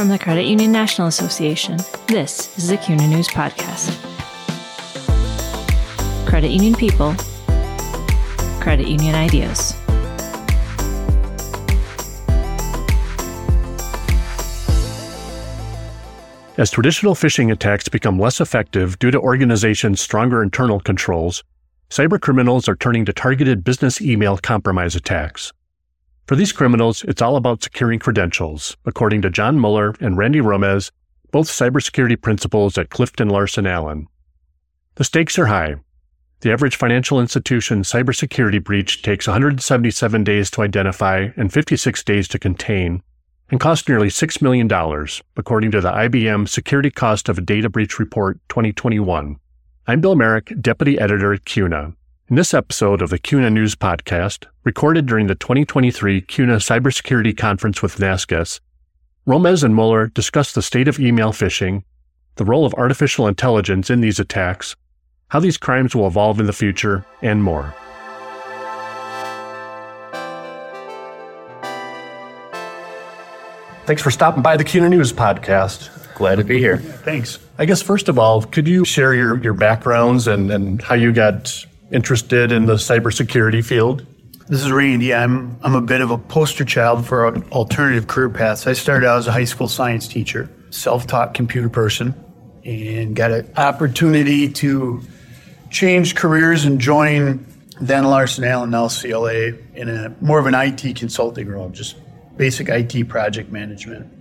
From the Credit Union National Association, this is the CUNA News Podcast. Credit Union People, Credit Union Ideas. As traditional phishing attacks become less effective due to organizations' stronger internal controls, cybercriminals are turning to targeted business email compromise attacks. For these criminals, it's all about securing credentials, according to John Moeller and Randy Romes, both cybersecurity principals at CliftonLarsonAllen. The stakes are high. The average financial institution cybersecurity breach takes 177 days to identify and 56 days to contain, and costs nearly $6 million, according to the IBM Security Cost of a Data Breach Report 2021. I'm Bill Merrick, Deputy Editor at CUNA. In this episode of the CUNA News Podcast, recorded during the 2023 CUNA Cybersecurity Conference with NASCUS, Romes and Moeller discuss the state of email phishing, the role of artificial intelligence in these attacks, how these crimes will evolve in the future, and more. Thanks for stopping by the CUNA News Podcast. Glad to be here. Thanks. I guess, first of all, could you share your, your backgrounds and, and how you got interested in the cybersecurity field? This is Randy. I'm I'm a bit of a poster child for alternative career paths. I started out as a high school science teacher, self-taught computer person, and got an opportunity to change careers and join then Larson Allen, now CLA, in a more of an IT consulting role, just basic IT project management.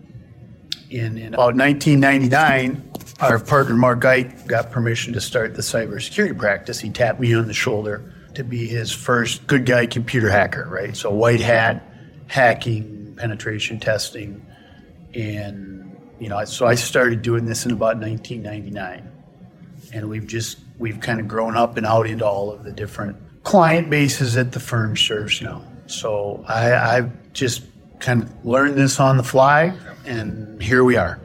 In, in about 1999, our partner Mark Ike got permission to start the cybersecurity practice. He tapped me on the shoulder to be his first good guy computer hacker, right? So white hat, hacking, penetration testing, and you know, so I started doing this in about 1999, and we've just we've kind of grown up and out into all of the different client bases that the firm serves now. So I, I've just kind of learned this on the fly, and here we are.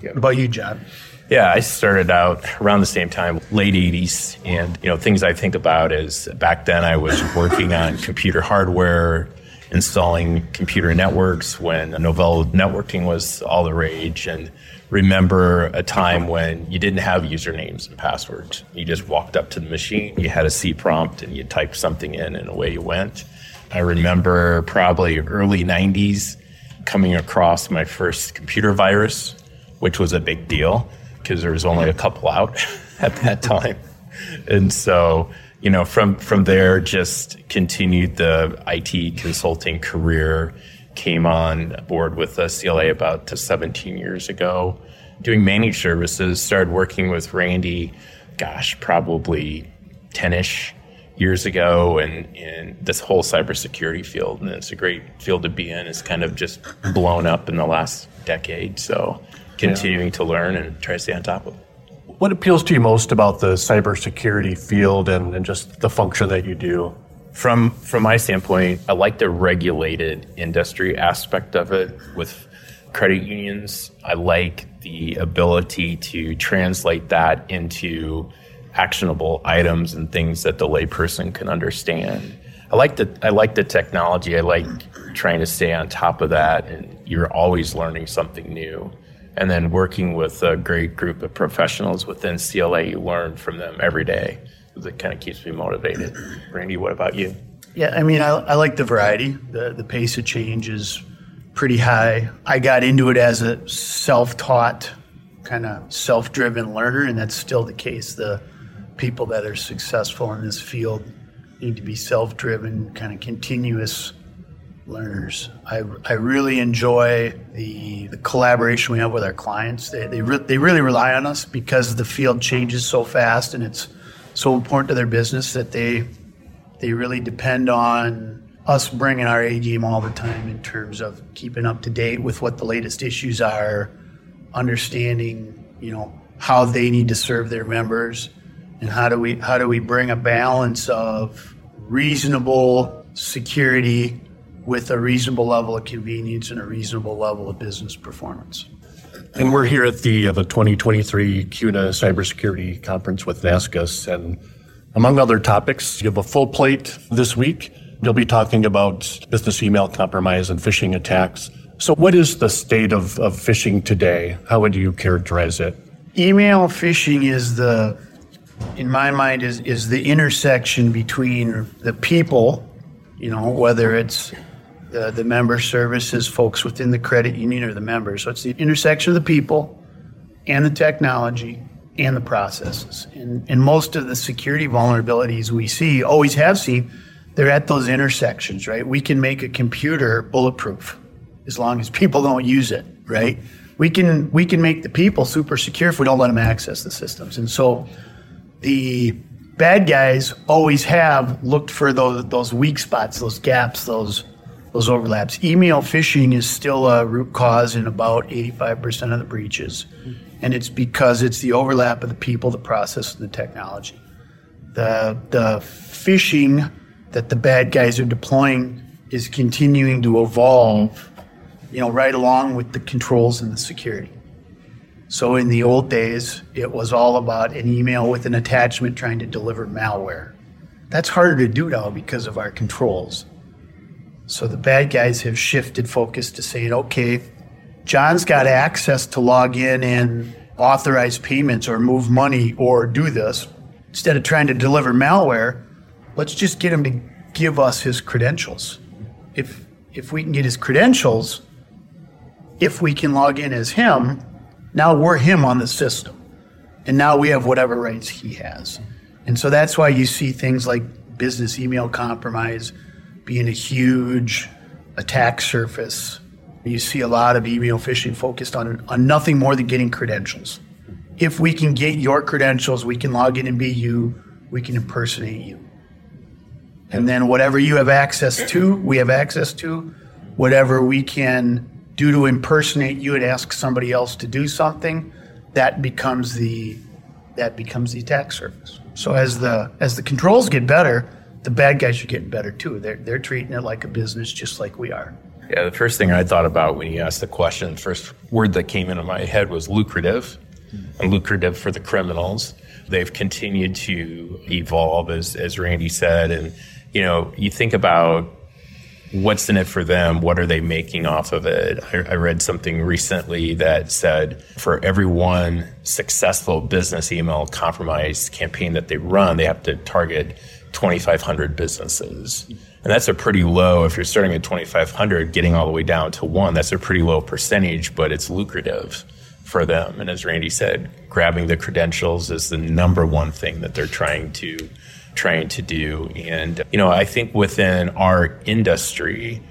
What about you, John? Yeah, I started out around the same time, late 80s. And, you know, things I think about is back then I was working on computer hardware, installing computer networks when Novell networking was all the rage. And remember a time when you didn't have usernames and passwords. You just walked up to the machine, you had a C prompt, and you typed something in, and away you went. I remember probably early 90s coming across my first computer virus, which was a big deal because there was only a couple out at that time. And so, you know, from from there, just continued the IT consulting career. Came on board with CLA about 17 years ago, doing managed services. Started working with Randy, gosh, probably 10ish years ago, and in this whole cybersecurity field. And it's a great field to be in. It's kind of just blown up in the last decade. So continuing yeah. to learn and try to stay on top of it. What appeals to you most about the cybersecurity field and, and just the function that you do? From from my standpoint, I like the regulated industry aspect of it with credit unions. I like the ability to translate that into actionable items and things that the layperson can understand. I like the I like the technology. I like trying to stay on top of that, and you're always learning something new and then working with a great group of professionals within CLA, you learn from them every day. That kind of keeps me motivated. Randy, what about you? Yeah, I mean, I, I like the variety. The, the pace of change is pretty high. I got into it as a self taught, kind of self driven learner, and that's still the case. The people that are successful in this field need to be self driven, kind of continuous learners. I, I really enjoy the, the collaboration we have with our clients. They, they, re- they really rely on us because the field changes so fast and it's so important to their business that they, they really depend on us bringing our A game all the time in terms of keeping up to date with what the latest issues are, understanding, you know, how they need to serve their members, and how do we how do we bring a balance of reasonable security with a reasonable level of convenience and a reasonable level of business performance. And we're here at the uh, the 2023 CUNA Cybersecurity Conference with NASCUS, and among other topics, you have a full plate this week. You'll be talking about business email compromise and phishing attacks. So, what is the state of, of phishing today? How would you characterize it? Email phishing is the, in my mind, is, is the intersection between the people, you know, whether it's the, the member services, folks within the credit union or the members. So it's the intersection of the people and the technology and the processes. And, and most of the security vulnerabilities we see, always have seen, they're at those intersections, right? We can make a computer bulletproof as long as people don't use it, right? We can we can make the people super secure if we don't let them access the systems. And so the bad guys always have looked for those those weak spots, those gaps, those those overlaps. Email phishing is still a root cause in about 85% of the breaches. And it's because it's the overlap of the people, the process, and the technology. The the phishing that the bad guys are deploying is continuing to evolve you know, right along with the controls and the security. So in the old days, it was all about an email with an attachment trying to deliver malware. That's harder to do now because of our controls. So the bad guys have shifted focus to saying, okay, John's got access to log in and authorize payments or move money or do this. Instead of trying to deliver malware, let's just get him to give us his credentials. If if we can get his credentials, if we can log in as him, now we're him on the system. And now we have whatever rights he has. And so that's why you see things like business email compromise being a huge attack surface. You see a lot of email phishing focused on, on nothing more than getting credentials. If we can get your credentials, we can log in and be you, we can impersonate you. And then whatever you have access to, we have access to. Whatever we can do to impersonate you and ask somebody else to do something, that becomes the that becomes the attack surface. So as the as the controls get better, the bad guys are getting better too. They're they're treating it like a business just like we are. Yeah, the first thing I thought about when you asked the question, the first word that came into my head was lucrative, and lucrative for the criminals. They've continued to evolve, as as Randy said, and you know, you think about what's in it for them? What are they making off of it? I, I, read something recently that said for every one successful business email compromise campaign that they run, they have to target 2,500 businesses. And that's a pretty low, if you're starting at 2,500, getting all the way down to one, that's a pretty low percentage, but it's lucrative for them. And as Randy said, grabbing the credentials is the number one thing that they're trying to trying to do. And, you know, I think within our industry,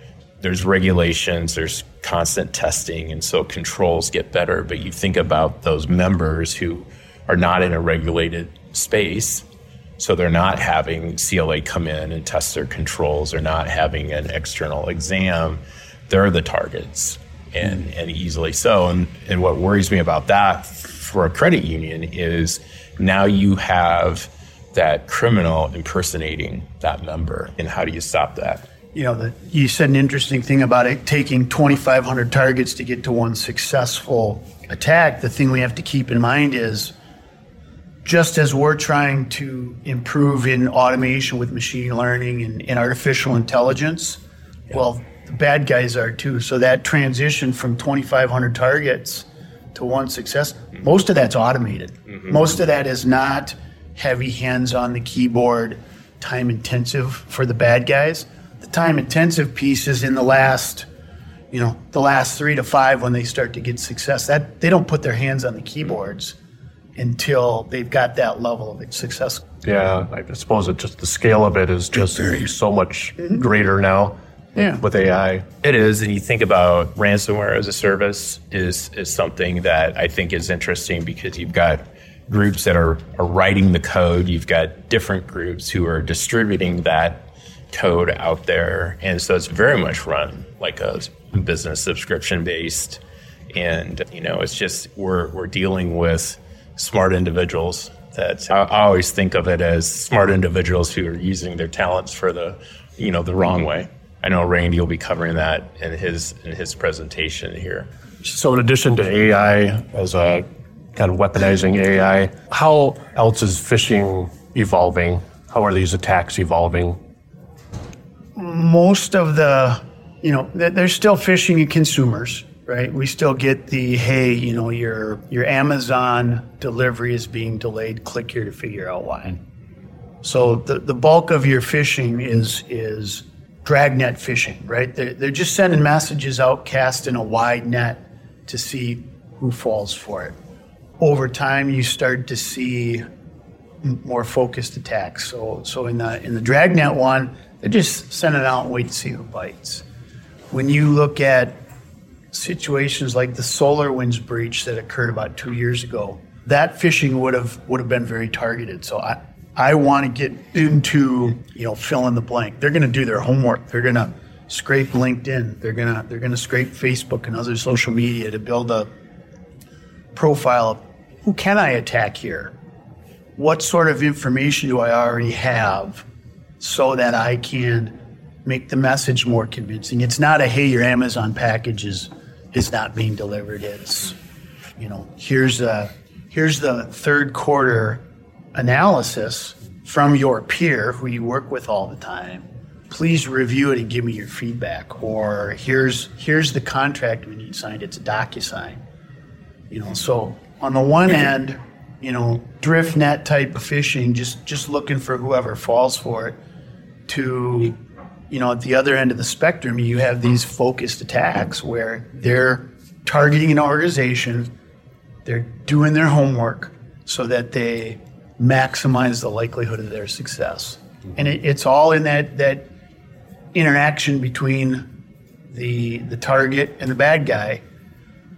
there's regulations, there's constant testing, and so controls get better. But you think about those members who are not in a regulated space, so they're not having CLA come in and test their controls, they're not having an external exam, they're the targets, and, mm-hmm. and easily so. And, and what worries me about that for a credit union is now you have that criminal impersonating that member, and how do you stop that? You know, the, you said an interesting thing about it taking 2,500 targets to get to one successful attack. The thing we have to keep in mind is just as we're trying to improve in automation with machine learning and, and artificial intelligence, yeah. well, the bad guys are too. So that transition from 2,500 targets to one success, mm-hmm. most of that's automated. Mm-hmm. Most of that is not heavy hands on the keyboard, time intensive for the bad guys. The time intensive piece is in the last, you know, the last three to five when they start to get success. That they don't put their hands on the keyboards until they've got that level of success. Yeah, I suppose it just the scale of it is just so much mm-hmm. greater now. Yeah. With AI. It is, and you think about ransomware as a service is is something that I think is interesting because you've got groups that are, are writing the code. You've got different groups who are distributing that code out there. And so it's very much run like a business subscription based. And, you know, it's just we're, we're dealing with smart individuals that I, I always think of it as smart individuals who are using their talents for the, you know, the wrong way. I know Randy will be covering that in his in his presentation here. So, in addition to AI as a kind of weaponizing AI. How else is phishing evolving? How are these attacks evolving? Most of the you know, they're still phishing consumers, right? We still get the hey, you know, your your Amazon delivery is being delayed. Click here to figure out why. So the, the bulk of your phishing is is dragnet phishing, right? They're, they're just sending messages out, casting a wide net to see who falls for it. Over time, you start to see more focused attacks. So, so in the in the dragnet one, they're just sending out and wait to see who bites. When you look at situations like the SolarWinds breach that occurred about two years ago, that phishing would have would have been very targeted. So I I want to get into you know fill in the blank. They're going to do their homework. They're going to scrape LinkedIn. They're to they're going to scrape Facebook and other social media to build a profile of who can I attack here? What sort of information do I already have so that I can make the message more convincing? It's not a hey, your Amazon package is is not being delivered. It's you know here's a here's the third quarter analysis from your peer who you work with all the time please review it and give me your feedback or here's here's the contract we need signed it's a DocuSign you know so on the one end you know drift net type of phishing, just just looking for whoever falls for it to you know at the other end of the spectrum you have these focused attacks where they're targeting an organization they're doing their homework so that they maximize the likelihood of their success. And it, it's all in that that interaction between the the target and the bad guy,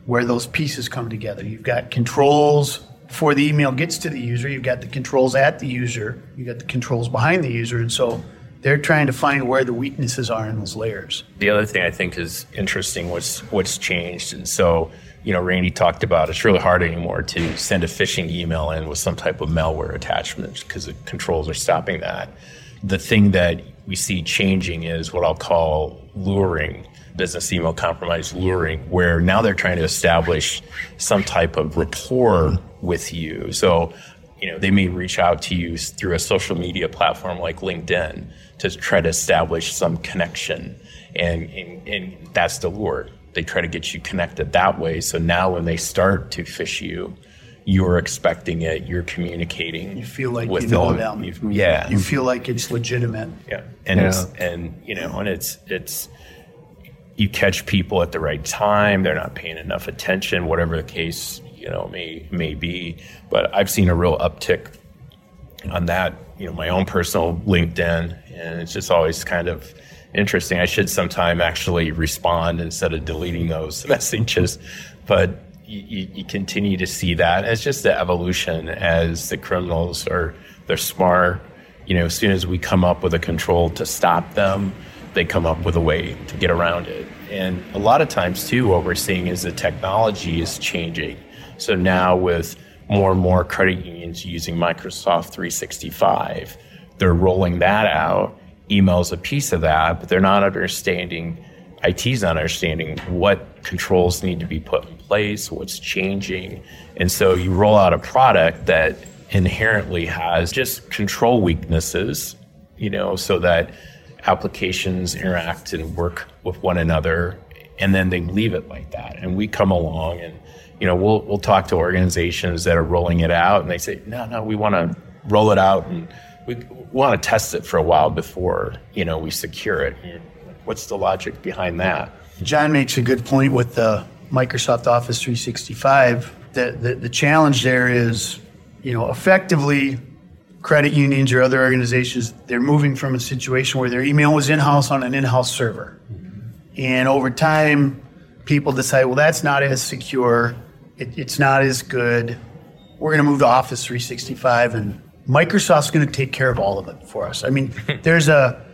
where those pieces come together. You've got controls before the email gets to the user. You've got the controls at the user. You've got the controls behind the user, and so they're trying to find where the weaknesses are in those layers. The other thing I think is interesting what's what's changed, and so you know, Randy talked about, it's really hard anymore to send a phishing email in with some type of malware attachment because the controls are stopping that. The thing that we see changing is what I'll call luring, business email compromise luring, where now they're trying to establish some type of rapport with you. So, you know, they may reach out to you through a social media platform like LinkedIn to try to establish some connection. And, and, and that's the lure they try to get you connected that way. So now when they start to phish you, you're expecting it. You're communicating. You feel like with you know them. them. Yeah. You feel like it's legitimate. Yeah. And yeah. it's and you know and it's it's you catch people at the right time. They're not paying enough attention. Whatever the case you know may may be. But I've seen a real uptick on that. You know, my own personal LinkedIn, and it's just always kind of interesting. I should sometime actually respond instead of deleting those messages. But you, you, continue to see that. It's just the evolution as the criminals are, they're smart. You know, as soon as we come up with a control to stop them, they come up with a way to get around it. And a lot of times, too, what we're seeing is the technology is changing. So now with more and more credit unions using Microsoft 365, they're rolling that out email's a piece of that, but they're not understanding, IT's not understanding what controls need to be put in place, what's changing. And so you roll out a product that inherently has just control weaknesses, you know, so that applications interact and work with one another and then they leave it like that. And we come along and you know, we'll we'll talk to organizations that are rolling it out and they say, "No, no, we want to roll it out and we want to test it for a while before you know we secure it. What's the logic behind that? John makes a good point with the Microsoft Office 365. The, the, the challenge there is, you know, effectively credit unions or other organizations, they're moving from a situation where their email was in-house on an in-house server. And over time, people decide, well, that's not as secure. It, it's not as good. We're going to move to Office 365 and Microsoft's going to take care of all of it for us. I mean, there's a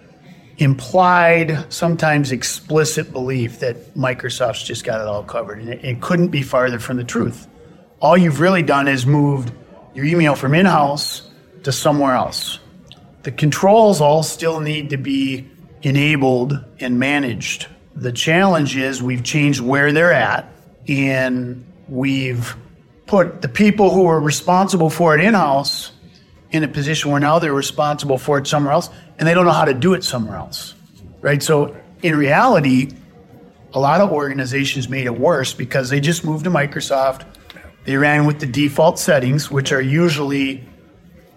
implied, sometimes explicit belief that Microsoft's just got it all covered, and it, it couldn't be farther from the truth. All you've really done is moved your email from in-house to somewhere else. The controls all still need to be enabled and managed. The challenge is we've changed where they're at, and we've put the people who were responsible for it in-house in a position where now they're responsible for it somewhere else and they don't know how to do it somewhere else. Right? So in reality, a lot of organizations made it worse because they just moved to Microsoft. They ran with the default settings, which are usually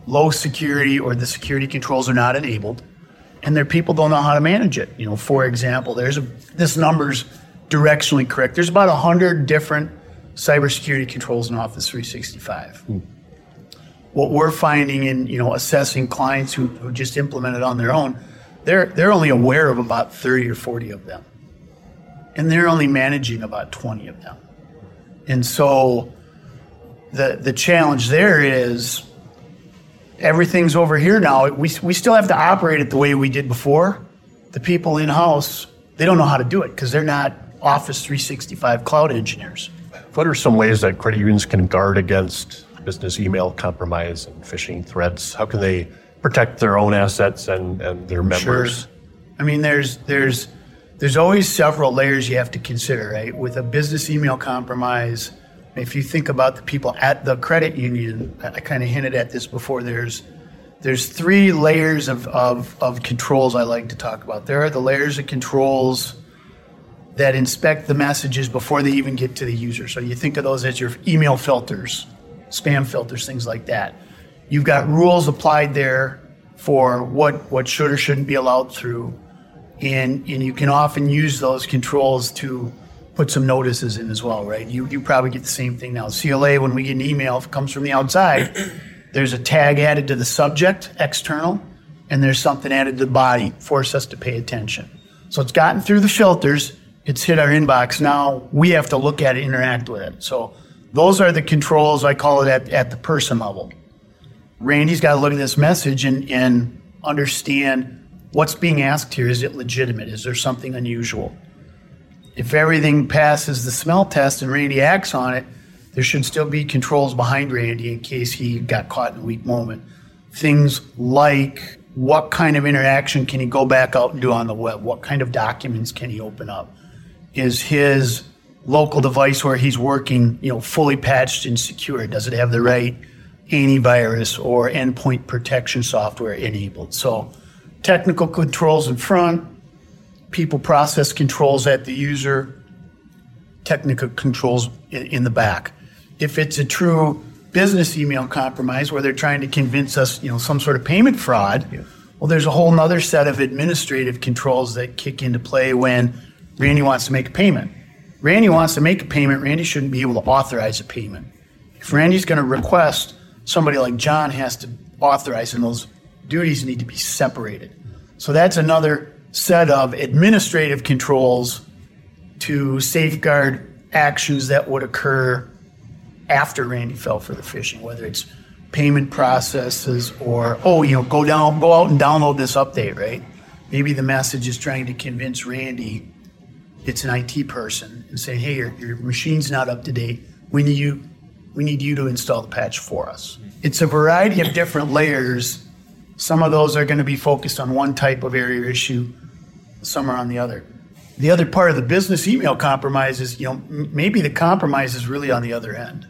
low security or the security controls are not enabled, and their people don't know how to manage it. You know, for example, there's a this number's directionally correct. There's about hundred different cybersecurity controls in Office 365. Hmm. What we're finding in you know assessing clients who, who just implemented on their own, they're they're only aware of about 30 or 40 of them, and they're only managing about 20 of them. And so, the the challenge there is everything's over here now. We, we still have to operate it the way we did before. The people in house, they don't know how to do it because they're not Office 365 cloud engineers. What are some ways that credit unions can guard against business email compromise and phishing threats? How can they protect their own assets and, and their members? Sure. I mean, there's there's there's always several layers you have to consider, right? With a business email compromise, if you think about the people at the credit union, I kind of hinted at this before. There's there's three layers of, of, of controls I like to talk about. There are the layers of controls that inspect the messages before they even get to the user. So you think of those as your email filters, spam filters, things like that. You've got rules applied there for what, what should or shouldn't be allowed through. And, and you can often use those controls to put some notices in as well, right? You, you probably get the same thing now. CLA, when we get an email, if it comes from the outside, there's a tag added to the subject, external, and there's something added to the body, force us to pay attention. So it's gotten through the filters, it's hit our inbox. Now we have to look at it, interact with it. So those are the controls, I call it at, at the person level. Randy's got to look at this message and, and understand what's being asked here. Is it legitimate? Is there something unusual? if everything passes the smell test and Randy acts on it, there should still be controls behind Randy in case he got caught in a weak moment. Things like what kind of interaction can he go back out and do on the web? What kind of documents can he open up? Is his local device where he's working, you know, fully patched and secure? Does it have the right antivirus or endpoint protection software enabled? So technical controls in front, people process controls at the user, technical controls in, in the back. If it's a true business email compromise where they're trying to convince us, you know, some sort of payment fraud, yeah. well, there's a whole other set of administrative controls that kick into play when Randy wants to make a payment. Randy wants to make a payment. Randy shouldn't be able to authorize a payment. If Randy's going to request, somebody like John has to authorize, and those duties need to be separated. So that's another set of administrative controls to safeguard actions that would occur after Randy fell for the phishing, whether it's payment processes or, oh, you know, go down, go out and download this update, right? Maybe the message is trying to convince Randy it's an IT person and say, hey, your, your machine's not up to date. We need you, we need you to install the patch for us. It's a variety of different layers. Some of those are going to be focused on one type of area issue some are on the other. The other part of the business email compromise is, you know, maybe the compromise is really on the other end.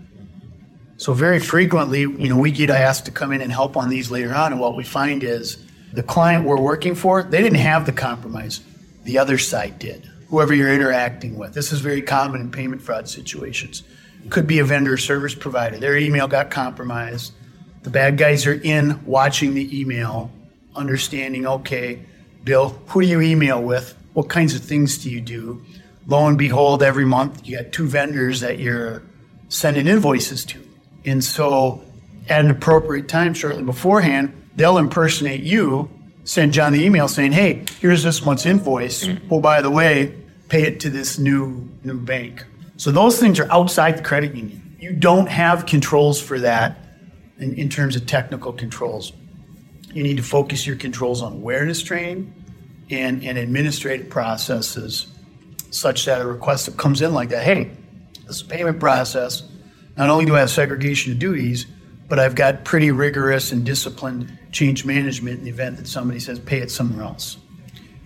So very frequently, you know, we get asked to come in and help on these later on, and what we find is the client we're working for, they didn't have the compromise. The other side did. Whoever you're interacting with. This is very common in payment fraud situations. Could be a vendor service provider. Their email got compromised. The bad guys are in watching the email, understanding, okay, Bill, who do you email with? What kinds of things do you do? Lo and behold, every month you got two vendors that you're sending invoices to. And so at an appropriate time, shortly beforehand, they'll impersonate you, send John the email saying, hey, here's this month's invoice. Oh, by the way, pay it to this new new bank. So those things are outside the credit union. You don't have controls for that in, in terms of technical controls. You need to focus your controls on awareness training and, and administrative processes such that a request that comes in like that, hey, this is a payment process. Not only do I have segregation of duties, but I've got pretty rigorous and disciplined change management in the event that somebody says pay it somewhere else.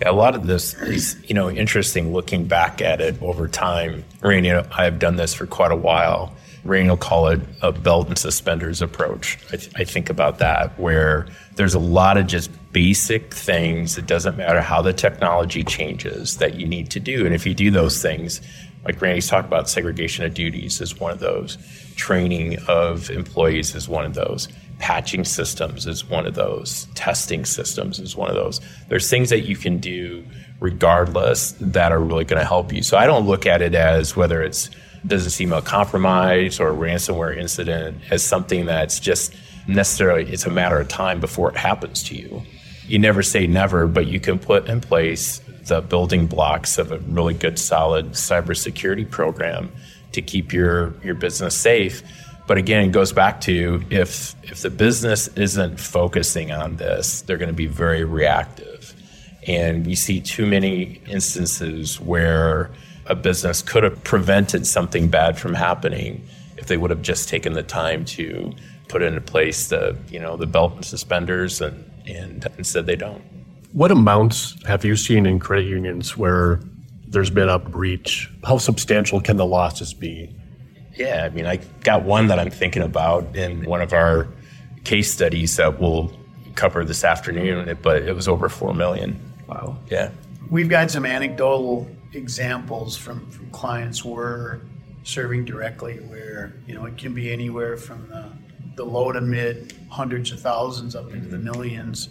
Yeah, a lot of this is, you know, interesting looking back at it over time. Randy, you know, I've done this for quite a while. Rain will call it a belt and suspenders approach. I, th- I, think about that, where there's a lot of just basic things. It doesn't matter how the technology changes that you need to do. And if you do those things, like Randy's talked about, segregation of duties is one of those, training of employees is one of those, patching systems is one of those, testing systems is one of those. There's things that you can do regardless that are really going to help you. So I don't look at it as whether it's does this email compromise or a ransomware incident as something that's just necessarily it's a matter of time before it happens to you. You never say never, but you can put in place the building blocks of a really good solid cybersecurity program to keep your your business safe. But again, it goes back to if if the business isn't focusing on this, they're going to be very reactive. And we see too many instances where a business could have prevented something bad from happening if they would have just taken the time to put into place the you know the belt and suspenders and and instead they don't. What amounts have you seen in credit unions where there's been a breach? How substantial can the losses be? Yeah, I mean, I got one that I'm thinking about in one of our case studies that we'll cover this afternoon, but it was over four million. Wow. Yeah. We've got some anecdotal examples from, from clients we're serving directly where, you know, it can be anywhere from the, the low to mid hundreds of thousands up into the mm-hmm. millions.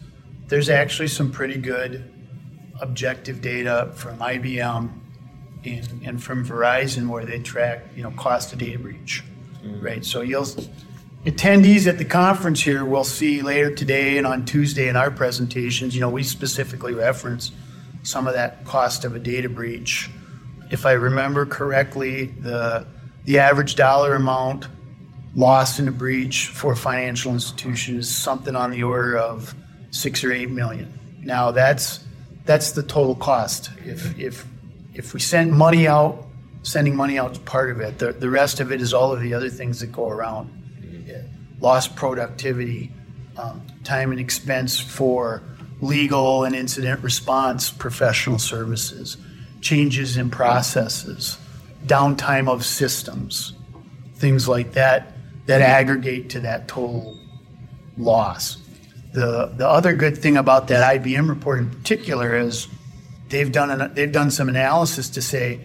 There's actually some pretty good objective data from IBM and, and from Verizon where they track, you know, cost of data breach, mm-hmm. right? So you'll attendees at the conference here will see later today and on Tuesday in our presentations, you know, we specifically reference some of that cost of a data breach. If I remember correctly, the the average dollar amount lost in a breach for a financial institution is something on the order of six or eight million. Now that's that's the total cost. If if if we send money out, sending money out is part of it. The, the rest of it is all of the other things that go around. Lost productivity, um, time and expense for legal and incident response professional services, changes in processes, downtime of systems, things like that that aggregate to that total loss. The, the other good thing about that IBM report in particular is they've done, an, they've done some analysis to say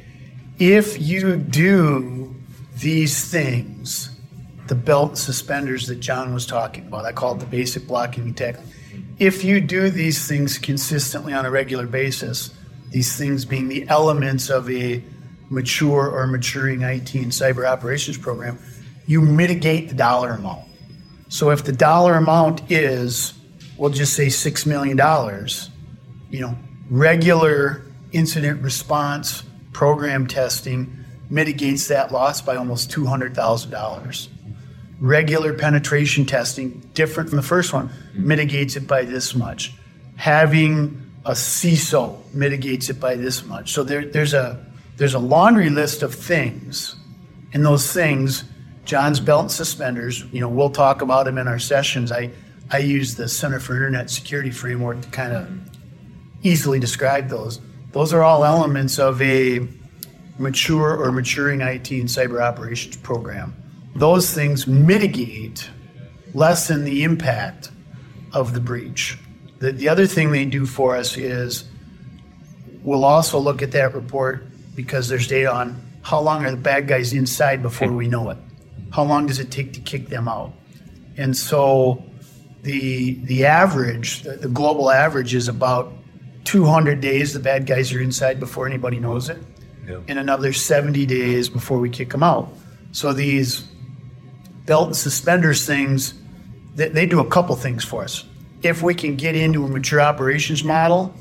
if you do these things, the belt suspenders that John was talking about, I call it the basic blocking and tackling if you do these things consistently on a regular basis, these things being the elements of a mature or maturing IT and cyber operations program, you mitigate the dollar amount. So if the dollar amount is, we'll just say $6 million, you know, regular incident response program testing mitigates that loss by almost $200,000 regular penetration testing, different from the first one, mitigates it by this much. Having a CISO mitigates it by this much. So there, there's a there's a laundry list of things, and those things, John's belt and suspenders. You know, we'll talk about them in our sessions. I I use the Center for Internet Security framework to kind of easily describe those. Those are all elements of a mature or maturing IT and cyber operations program those things mitigate, lessen the impact of the breach. The, the other thing they do for us is we'll also look at that report because there's data on how long are the bad guys inside before we know it. How long does it take to kick them out? And so the the average, the, global average is about 200 days the bad guys are inside before anybody knows it, yeah. and another 70 days before we kick them out. So these belt and suspenders things, they, they do a couple things for us. If we can get into a mature operations model,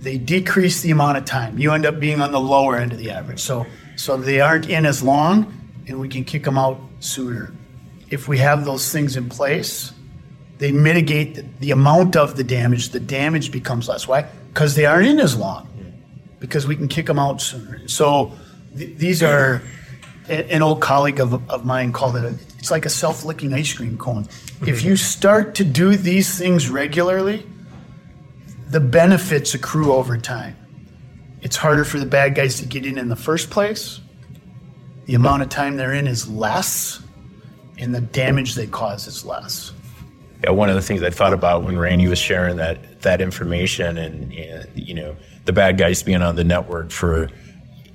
they decrease the amount of time. You end up being on the lower end of the average. So, so they aren't in as long, and we can kick them out sooner. If we have those things in place, they mitigate the, the amount of the damage. The damage becomes less. Why? Because they aren't in as long. Because we can kick them out sooner. So th- these are an old colleague of, of mine called it a, it's like a self-licking ice cream cone if you start to do these things regularly the benefits accrue over time it's harder for the bad guys to get in in the first place the amount of time they're in is less, and the damage they cause is less. Yeah, one of the things I thought about when Randy was sharing that that information, and, and you know, the bad guys being on the network for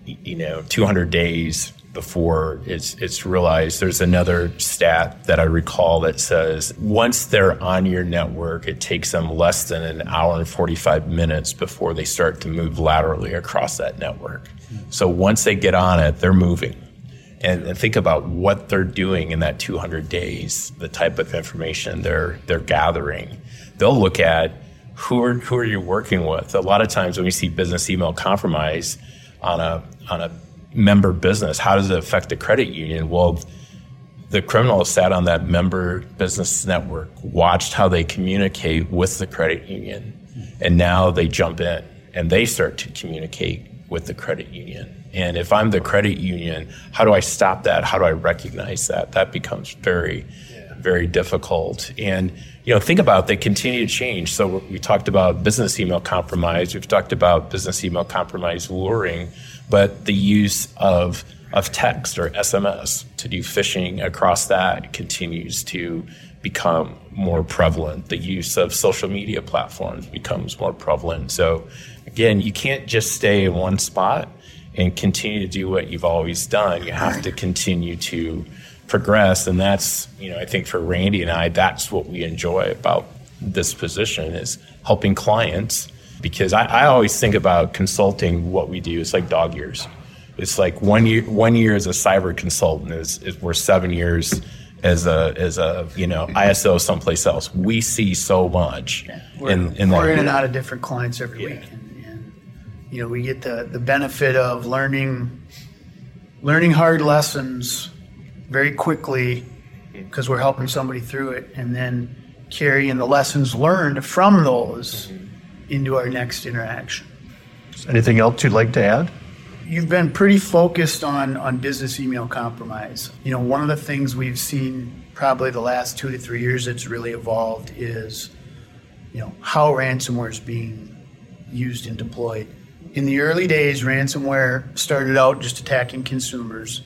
you know 200 days before it's it's realized. There's another stat that I recall that says once they're on your network, it takes them less than an hour and 45 minutes before they start to move laterally across that network. So once they get on it, they're moving. And, think about what they're doing in that 200 days, the type of information they're they're gathering. They'll look at who are who are you working with. A lot of times when we see business email compromise on a on a member business, how does it affect the credit union? Well, the criminal sat on that member business network, watched how they communicate with the credit union, and now they jump in and they start to communicate with the credit union. And if I'm the credit union, how do I stop that? How do I recognize that? That becomes very, very difficult. And you know, think about they continue to change. So we talked about business email compromise. We've talked about business email compromise luring, but the use of of text or SMS to do phishing across that continues to become more prevalent. The use of social media platforms becomes more prevalent. So again, you can't just stay in one spot and continue to do what you've always done. You have to continue to progress. And that's, you know, I think for Randy and I, that's what we enjoy about this position is helping clients because I, I always think about consulting what we do. It's like dog years. It's like one year one year as a cyber consultant is, is we're seven years as a as a you know ISO someplace else. We see so much yeah. we're, in in we're in and out of different clients every yeah. week, and, and, you know we get the the benefit of learning learning hard lessons very quickly because we're helping somebody through it, and then carrying the lessons learned from those into our next interaction. Anything else you'd like to add? You've been pretty focused on, on business email compromise. You know, one of the things we've seen probably the last two to three years that's really evolved is, you know, how ransomware is being used and deployed. In the early days, ransomware started out just attacking consumers.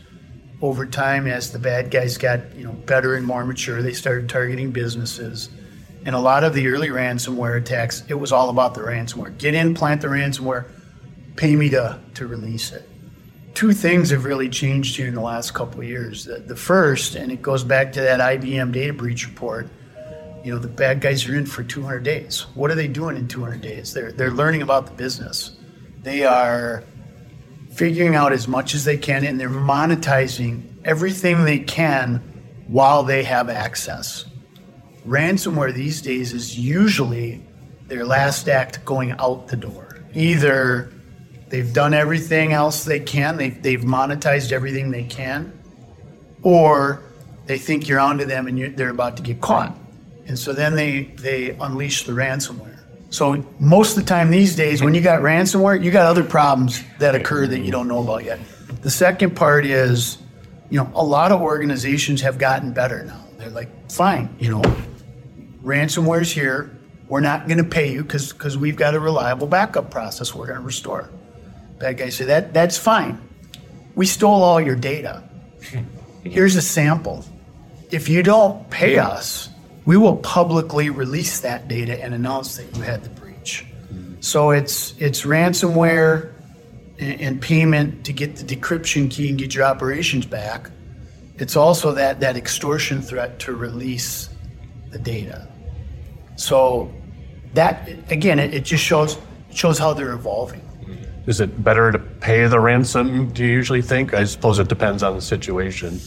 Over time, as the bad guys got, you know, better and more mature, they started targeting businesses. And a lot of the early ransomware attacks, it was all about the ransomware. Get in, plant the ransomware, pay me to, to release it. Two things have really changed here in the last couple years. The, the first, and it goes back to that IBM data breach report, you know, the bad guys are in for 200 days. What are they doing in 200 days? They're, they're learning about the business. They are figuring out as much as they can and they're monetizing everything they can while they have access. Ransomware these days is usually their last act going out the door. Either they've done everything else they can, they've, they've monetized everything they can, or they think you're onto them and they're about to get caught. And so then they, they unleash the ransomware. So most of the time these days, when you got ransomware, you got other problems that occur that you don't know about yet. The second part is, you know, a lot of organizations have gotten better now. They're like, fine, you know, ransomware's here. We're not going to pay you because because we've got a reliable backup process. We're going to restore. Bad guy say that that's fine. We stole all your data. Here's a sample. If you don't pay us, we will publicly release that data and announce that you had the breach. So it's it's ransomware and, and payment to get the decryption key and get your operations back. It's also that that extortion threat to release the data. So that again, it, it just shows shows how they're evolving. Is it better to pay the ransom? Do you usually think? I suppose it depends on the situation.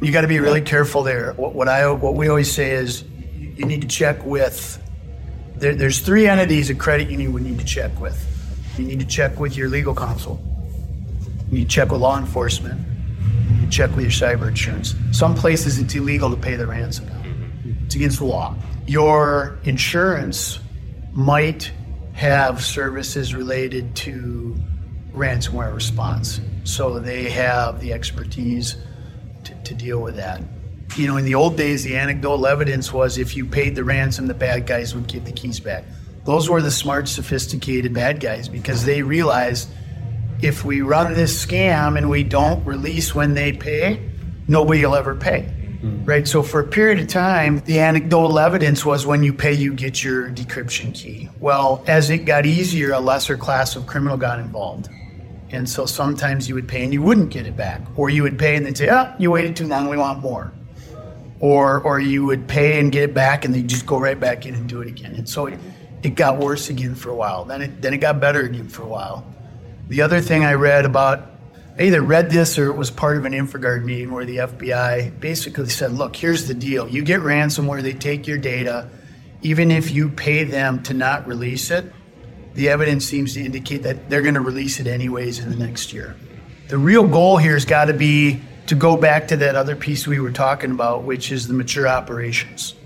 You got to be really careful there. What, what I what we always say is you need to check with. There, there's three entities a credit union would need to check with. You need to check with your legal counsel. You need to check with law enforcement. You need to check with your cyber insurance. Some places it's illegal to pay the ransom. It's against the law. Your insurance might have services related to ransomware response. So they have the expertise to, to, deal with that. You know, in the old days, the anecdotal evidence was if you paid the ransom, the bad guys would give the keys back. Those were the smart, sophisticated bad guys because they realized if we run this scam and we don't release when they pay, nobody will ever pay. Mm-hmm. Right? So for a period of time, the anecdotal evidence was when you pay, you get your decryption key. Well, as it got easier, a lesser class of criminal got involved. And so sometimes you would pay and you wouldn't get it back. Or you would pay and they'd say, oh, you waited too long, we want more. Or, or you would pay and get it back and they just go right back in and do it again. And so it, it got worse again for a while. Then it, then it got better again for a while. The other thing I read about, I either read this or it was part of an InfraGard meeting where the FBI basically said, look, here's the deal. You get ransomware, they take your data. Even if you pay them to not release it, the evidence seems to indicate that they're going to release it anyways in the next year. The real goal here has got to be to go back to that other piece we were talking about, which is the mature operations.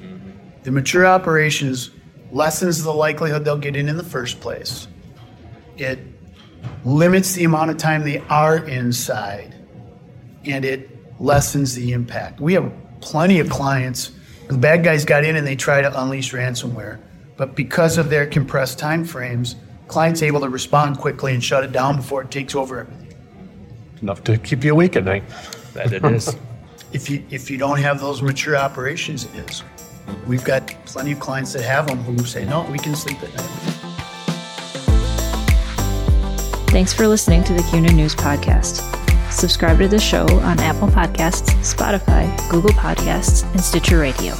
The mature operations lessens the likelihood they'll get in in the first place. It limits the amount of time they are inside, and it lessens the impact. We have plenty of clients. The bad guys got in and they try to unleash ransomware, but because of their compressed time frames, clients able to respond quickly and shut it down before it takes over everything. Enough to keep you awake at night. That it is. if you if you don't have those mature operations, it is. We've got plenty of clients that have them who say, no, we can sleep at night. Thanks for listening to the CUNA News Podcast. Subscribe to the show on Apple Podcasts, Spotify, Google Podcasts, and Stitcher Radio.